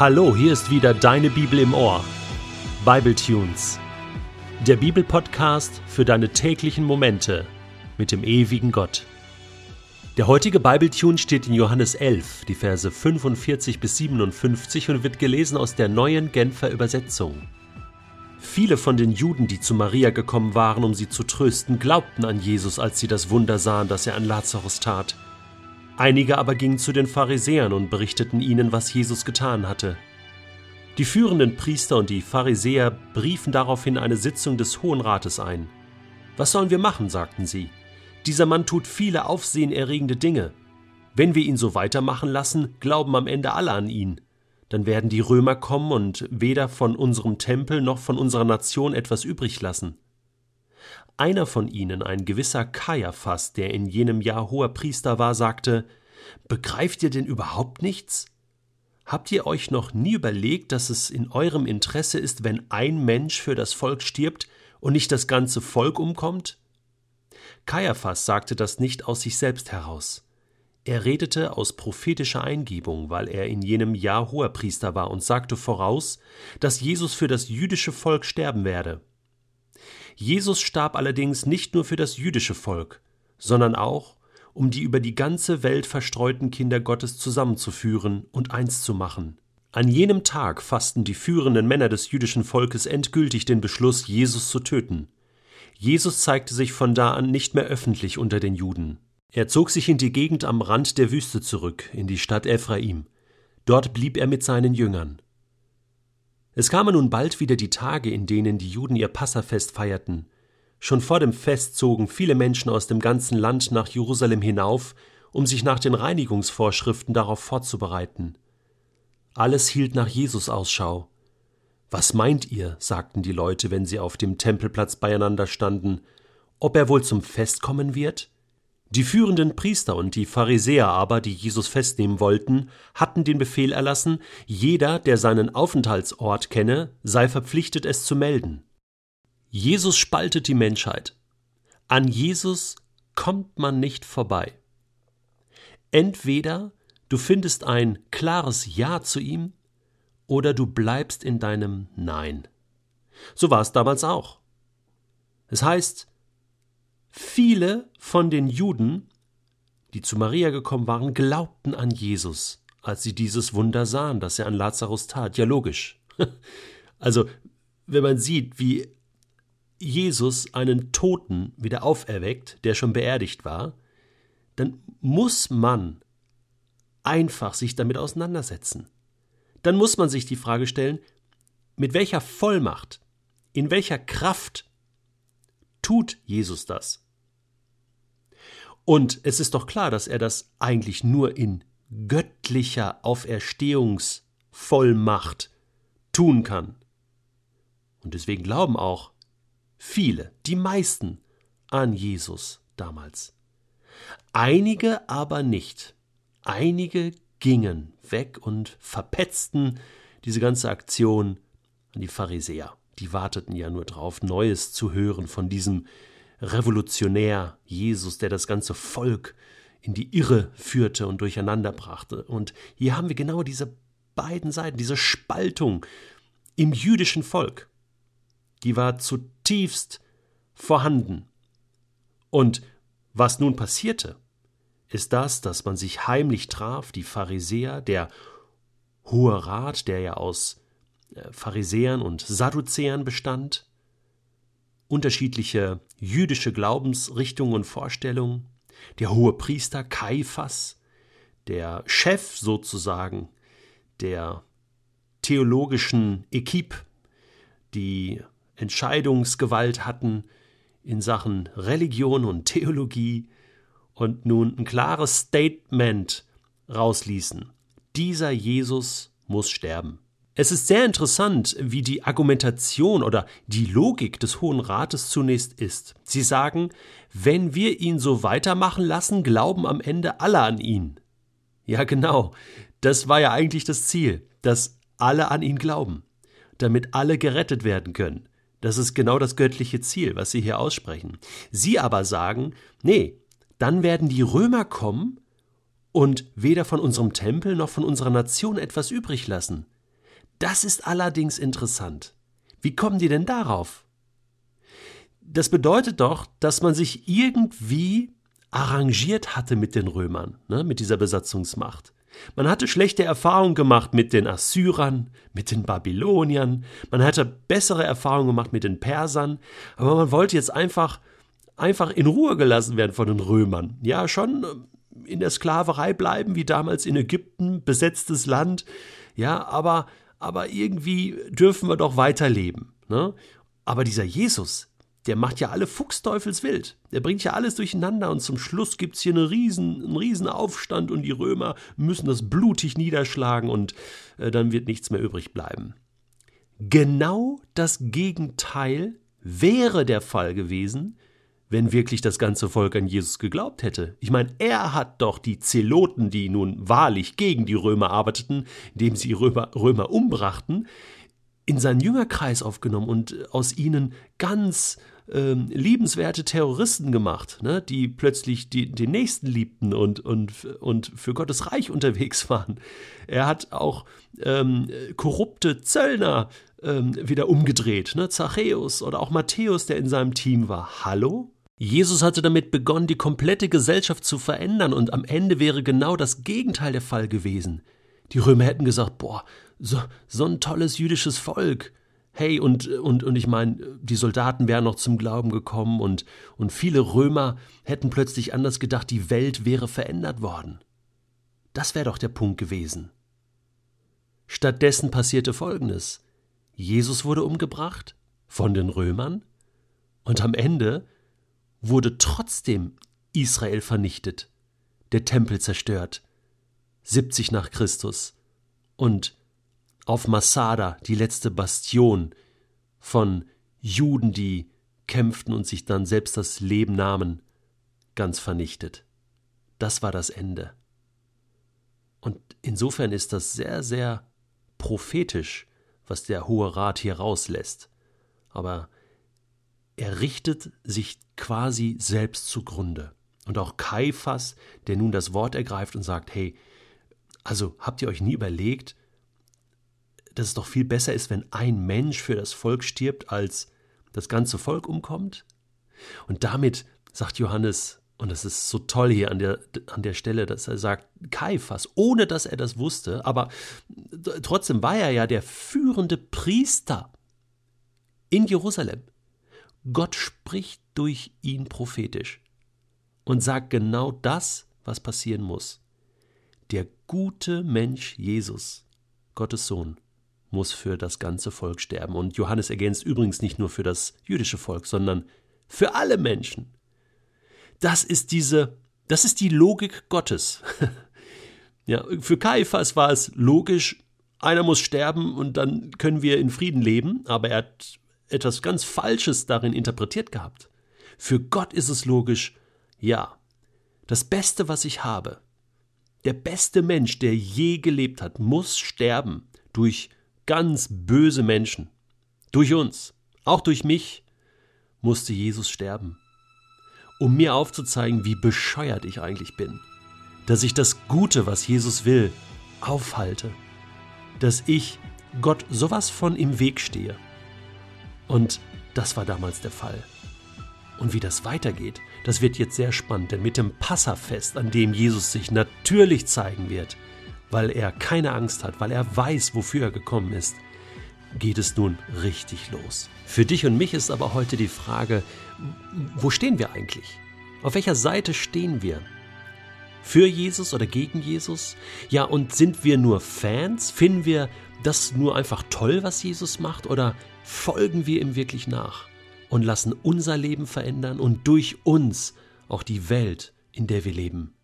Hallo, hier ist wieder deine Bibel im Ohr. Bible Tunes. Der Bibelpodcast für deine täglichen Momente mit dem ewigen Gott. Der heutige Bibletune steht in Johannes 11, die Verse 45 bis 57 und wird gelesen aus der neuen Genfer Übersetzung. Viele von den Juden, die zu Maria gekommen waren, um sie zu trösten, glaubten an Jesus, als sie das Wunder sahen, das er an Lazarus tat. Einige aber gingen zu den Pharisäern und berichteten ihnen, was Jesus getan hatte. Die führenden Priester und die Pharisäer briefen daraufhin eine Sitzung des Hohen Rates ein. Was sollen wir machen? sagten sie. Dieser Mann tut viele aufsehenerregende Dinge. Wenn wir ihn so weitermachen lassen, glauben am Ende alle an ihn. Dann werden die Römer kommen und weder von unserem Tempel noch von unserer Nation etwas übrig lassen. Einer von ihnen, ein gewisser Kaiaphas, der in jenem Jahr hoher Priester war, sagte: Begreift ihr denn überhaupt nichts? Habt ihr euch noch nie überlegt, dass es in eurem Interesse ist, wenn ein Mensch für das Volk stirbt und nicht das ganze Volk umkommt? Kaiaphas sagte das nicht aus sich selbst heraus. Er redete aus prophetischer Eingebung, weil er in jenem Jahr Hoherpriester war und sagte voraus, dass Jesus für das jüdische Volk sterben werde. Jesus starb allerdings nicht nur für das jüdische Volk, sondern auch, um die über die ganze Welt verstreuten Kinder Gottes zusammenzuführen und eins zu machen. An jenem Tag fassten die führenden Männer des jüdischen Volkes endgültig den Beschluss, Jesus zu töten. Jesus zeigte sich von da an nicht mehr öffentlich unter den Juden. Er zog sich in die Gegend am Rand der Wüste zurück, in die Stadt Ephraim. Dort blieb er mit seinen Jüngern. Es kamen nun bald wieder die Tage, in denen die Juden ihr Passafest feierten. Schon vor dem Fest zogen viele Menschen aus dem ganzen Land nach Jerusalem hinauf, um sich nach den Reinigungsvorschriften darauf vorzubereiten. Alles hielt nach Jesus Ausschau. Was meint ihr, sagten die Leute, wenn sie auf dem Tempelplatz beieinander standen, ob er wohl zum Fest kommen wird? Die führenden Priester und die Pharisäer aber, die Jesus festnehmen wollten, hatten den Befehl erlassen, jeder, der seinen Aufenthaltsort kenne, sei verpflichtet, es zu melden. Jesus spaltet die Menschheit. An Jesus kommt man nicht vorbei. Entweder du findest ein klares Ja zu ihm, oder du bleibst in deinem Nein. So war es damals auch. Es heißt, Viele von den Juden, die zu Maria gekommen waren, glaubten an Jesus, als sie dieses Wunder sahen, das er an Lazarus tat. Ja, logisch. Also, wenn man sieht, wie Jesus einen Toten wieder auferweckt, der schon beerdigt war, dann muss man einfach sich damit auseinandersetzen. Dann muss man sich die Frage stellen, mit welcher Vollmacht, in welcher Kraft tut Jesus das? Und es ist doch klar, dass er das eigentlich nur in göttlicher Auferstehungsvollmacht tun kann. Und deswegen glauben auch viele, die meisten, an Jesus damals. Einige aber nicht. Einige gingen weg und verpetzten diese ganze Aktion an die Pharisäer die warteten ja nur drauf, Neues zu hören von diesem Revolutionär Jesus, der das ganze Volk in die Irre führte und durcheinander brachte. Und hier haben wir genau diese beiden Seiten, diese Spaltung im jüdischen Volk. Die war zutiefst vorhanden. Und was nun passierte, ist das, dass man sich heimlich traf, die Pharisäer, der Hohe Rat, der ja aus Pharisäern und Sadduzäern bestand, unterschiedliche jüdische Glaubensrichtungen und Vorstellungen, der hohe Priester Kaiphas, der Chef sozusagen der theologischen Equipe, die Entscheidungsgewalt hatten in Sachen Religion und Theologie und nun ein klares Statement rausließen. Dieser Jesus muss sterben. Es ist sehr interessant, wie die Argumentation oder die Logik des Hohen Rates zunächst ist. Sie sagen, wenn wir ihn so weitermachen lassen, glauben am Ende alle an ihn. Ja, genau. Das war ja eigentlich das Ziel, dass alle an ihn glauben, damit alle gerettet werden können. Das ist genau das göttliche Ziel, was Sie hier aussprechen. Sie aber sagen, nee, dann werden die Römer kommen und weder von unserem Tempel noch von unserer Nation etwas übrig lassen. Das ist allerdings interessant. Wie kommen die denn darauf? Das bedeutet doch, dass man sich irgendwie arrangiert hatte mit den Römern, ne, mit dieser Besatzungsmacht. Man hatte schlechte Erfahrungen gemacht mit den Assyrern, mit den Babyloniern, man hatte bessere Erfahrungen gemacht mit den Persern, aber man wollte jetzt einfach, einfach in Ruhe gelassen werden von den Römern. Ja, schon in der Sklaverei bleiben, wie damals in Ägypten, besetztes Land, ja, aber, aber irgendwie dürfen wir doch weiterleben. Ne? Aber dieser Jesus, der macht ja alle Fuchsteufelswild. Der bringt ja alles durcheinander und zum Schluss gibt's hier eine riesen, einen riesen Aufstand und die Römer müssen das blutig niederschlagen und äh, dann wird nichts mehr übrig bleiben. Genau das Gegenteil wäre der Fall gewesen, wenn wirklich das ganze Volk an Jesus geglaubt hätte. Ich meine, er hat doch die Zeloten, die nun wahrlich gegen die Römer arbeiteten, indem sie Römer, Römer umbrachten, in seinen Jüngerkreis aufgenommen und aus ihnen ganz ähm, liebenswerte Terroristen gemacht, ne, die plötzlich die, den Nächsten liebten und, und, und für Gottes Reich unterwegs waren. Er hat auch ähm, korrupte Zöllner ähm, wieder umgedreht, ne, Zachäus oder auch Matthäus, der in seinem Team war. Hallo? Jesus hatte damit begonnen, die komplette Gesellschaft zu verändern und am Ende wäre genau das Gegenteil der Fall gewesen. Die Römer hätten gesagt, boah, so, so ein tolles jüdisches Volk. Hey, und, und, und ich meine, die Soldaten wären noch zum Glauben gekommen und, und viele Römer hätten plötzlich anders gedacht, die Welt wäre verändert worden. Das wäre doch der Punkt gewesen. Stattdessen passierte Folgendes. Jesus wurde umgebracht von den Römern und am Ende wurde trotzdem Israel vernichtet, der Tempel zerstört, 70 nach Christus und auf Masada, die letzte Bastion von Juden, die kämpften und sich dann selbst das Leben nahmen, ganz vernichtet. Das war das Ende. Und insofern ist das sehr, sehr prophetisch, was der Hohe Rat hier rauslässt. Aber er richtet sich quasi selbst zugrunde. Und auch Kaiphas, der nun das Wort ergreift und sagt, hey, also habt ihr euch nie überlegt, dass es doch viel besser ist, wenn ein Mensch für das Volk stirbt, als das ganze Volk umkommt? Und damit sagt Johannes, und das ist so toll hier an der, an der Stelle, dass er sagt, Kaiphas, ohne dass er das wusste, aber trotzdem war er ja der führende Priester in Jerusalem. Gott spricht durch ihn prophetisch und sagt genau das, was passieren muss. Der gute Mensch Jesus, Gottes Sohn, muss für das ganze Volk sterben. Und Johannes ergänzt übrigens nicht nur für das jüdische Volk, sondern für alle Menschen. Das ist diese, das ist die Logik Gottes. ja, für Kaiphas war es logisch, einer muss sterben und dann können wir in Frieden leben, aber er hat etwas ganz Falsches darin interpretiert gehabt. Für Gott ist es logisch, ja, das Beste, was ich habe, der beste Mensch, der je gelebt hat, muss sterben durch ganz böse Menschen. Durch uns, auch durch mich, musste Jesus sterben, um mir aufzuzeigen, wie bescheuert ich eigentlich bin, dass ich das Gute, was Jesus will, aufhalte, dass ich Gott sowas von im Weg stehe. Und das war damals der Fall. Und wie das weitergeht, das wird jetzt sehr spannend, denn mit dem Passafest, an dem Jesus sich natürlich zeigen wird, weil er keine Angst hat, weil er weiß, wofür er gekommen ist, geht es nun richtig los. Für dich und mich ist aber heute die Frage, wo stehen wir eigentlich? Auf welcher Seite stehen wir? Für Jesus oder gegen Jesus? Ja, und sind wir nur Fans? Finden wir das nur einfach toll, was Jesus macht? Oder folgen wir ihm wirklich nach und lassen unser Leben verändern und durch uns auch die Welt, in der wir leben,